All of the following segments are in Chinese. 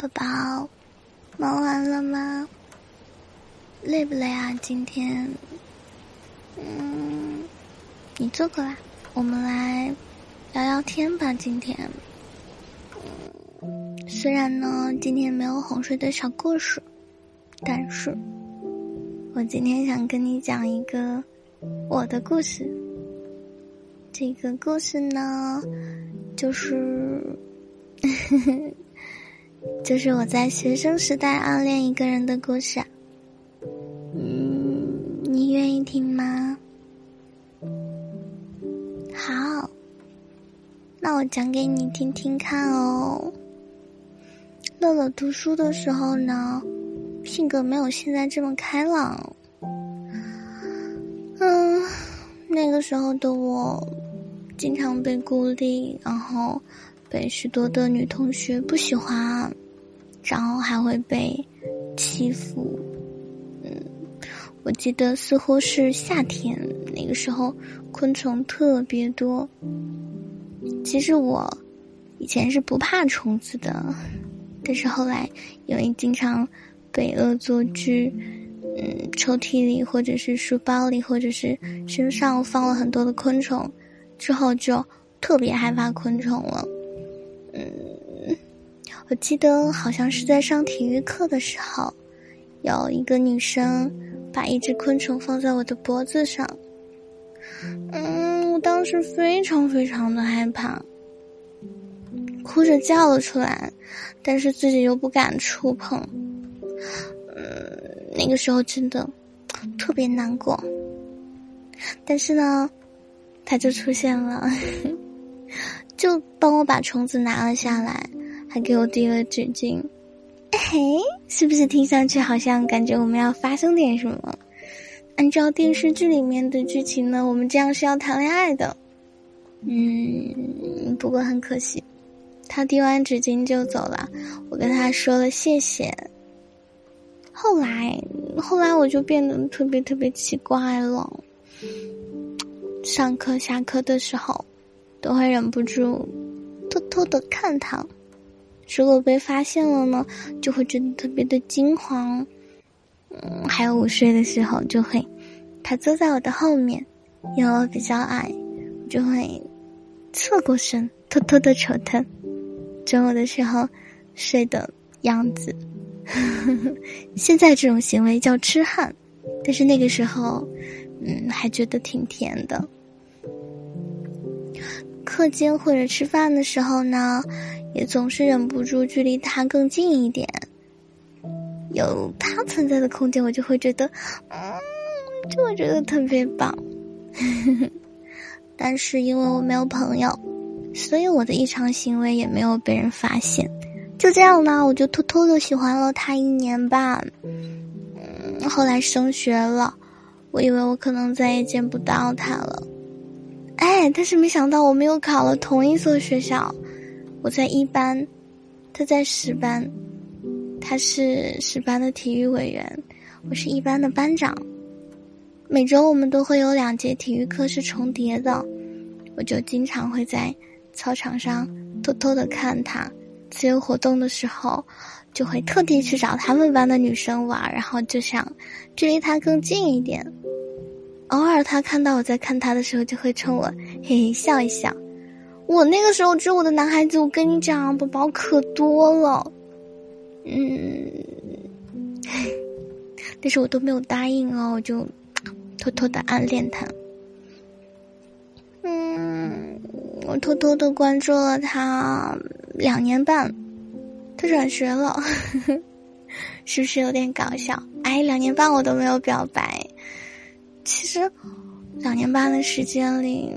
宝宝，忙完了吗？累不累啊？今天，嗯，你坐过来，我们来聊聊天吧。今天，虽然呢，今天没有哄睡的小故事，但是，我今天想跟你讲一个我的故事。这个故事呢，就是。就是我在学生时代暗恋一个人的故事，嗯，你愿意听吗？好，那我讲给你听听看哦。乐乐读书的时候呢，性格没有现在这么开朗。嗯，那个时候的我，经常被孤立，然后。被许多的女同学不喜欢，然后还会被欺负。嗯，我记得似乎是夏天，那个时候昆虫特别多。其实我以前是不怕虫子的，但是后来因为经常被恶作剧，嗯，抽屉里或者是书包里或者是身上放了很多的昆虫，之后就特别害怕昆虫了。我记得好像是在上体育课的时候，有一个女生把一只昆虫放在我的脖子上。嗯，我当时非常非常的害怕，哭着叫了出来，但是自己又不敢触碰。嗯，那个时候真的特别难过。但是呢，它就出现了。就帮我把虫子拿了下来，还给我递了纸巾。嘿，是不是听上去好像感觉我们要发生点什么？按照电视剧里面的剧情呢，我们这样是要谈恋爱的。嗯，不过很可惜，他递完纸巾就走了。我跟他说了谢谢。后来，后来我就变得特别特别奇怪了。上课下课的时候。都会忍不住偷偷的看他，如果被发现了呢，就会觉得特别的惊慌。嗯，还有午睡的时候，就会他坐在我的后面，因为我比较矮，就会侧过身偷偷的瞅他。中午的时候睡的样子，现在这种行为叫痴汉，但是那个时候，嗯，还觉得挺甜的。课间或者吃饭的时候呢，也总是忍不住距离他更近一点。有他存在的空间，我就会觉得，嗯，就会觉得特别棒。但是因为我没有朋友，所以我的异常行为也没有被人发现。就这样呢，我就偷偷的喜欢了他一年半。嗯，后来升学了，我以为我可能再也见不到他了。哎，但是没想到我们又考了同一所学校，我在一班，他在十班，他是十班的体育委员，我是一班的班长。每周我们都会有两节体育课是重叠的，我就经常会在操场上偷偷的看他，自由活动的时候，就会特地去找他们班的女生玩，然后就想距离他更近一点。偶尔他看到我在看他的时候，就会冲我嘿嘿笑一笑。我那个时候追我的男孩子，我跟你讲，宝宝可多了，嗯，但是我都没有答应哦，我就偷偷的暗恋他。嗯，我偷偷的关注了他两年半，他转学了，是不是有点搞笑？哎，两年半我都没有表白。其实，两年半的时间里，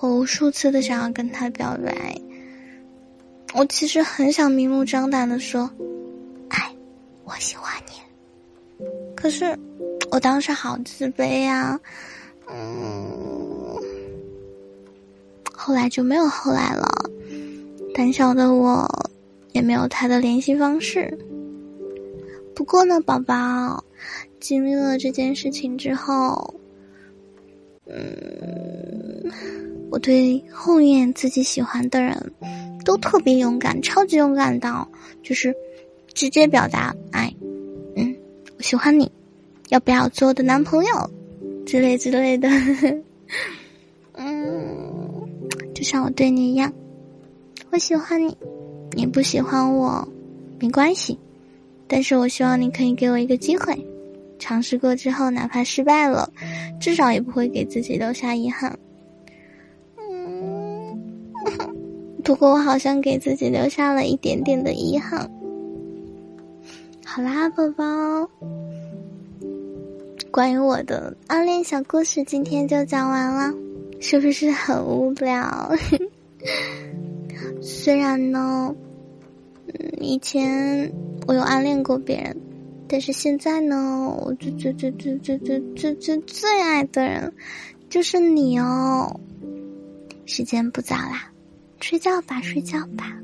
我无数次的想要跟他表白。我其实很想明目张胆的说：“哎，我喜欢你。”可是，我当时好自卑呀。嗯，后来就没有后来了。胆小的我，也没有他的联系方式。不过呢，宝宝。经历了这件事情之后，嗯，我对后面自己喜欢的人都特别勇敢，超级勇敢的，就是直接表达爱，嗯，我喜欢你，要不要做我的男朋友，之类之类的，嗯，就像我对你一样，我喜欢你，你不喜欢我，没关系，但是我希望你可以给我一个机会，尝试过之后，哪怕失败了，至少也不会给自己留下遗憾。嗯 不过我好像给自己留下了一点点的遗憾。好啦，宝宝，关于我的暗恋小故事今天就讲完了，是不是很无聊？虽然呢，以前我有暗恋过别人，但是现在呢，我最最最最最最最最最爱的人就是你哦。时间不早啦。睡觉吧，睡觉吧。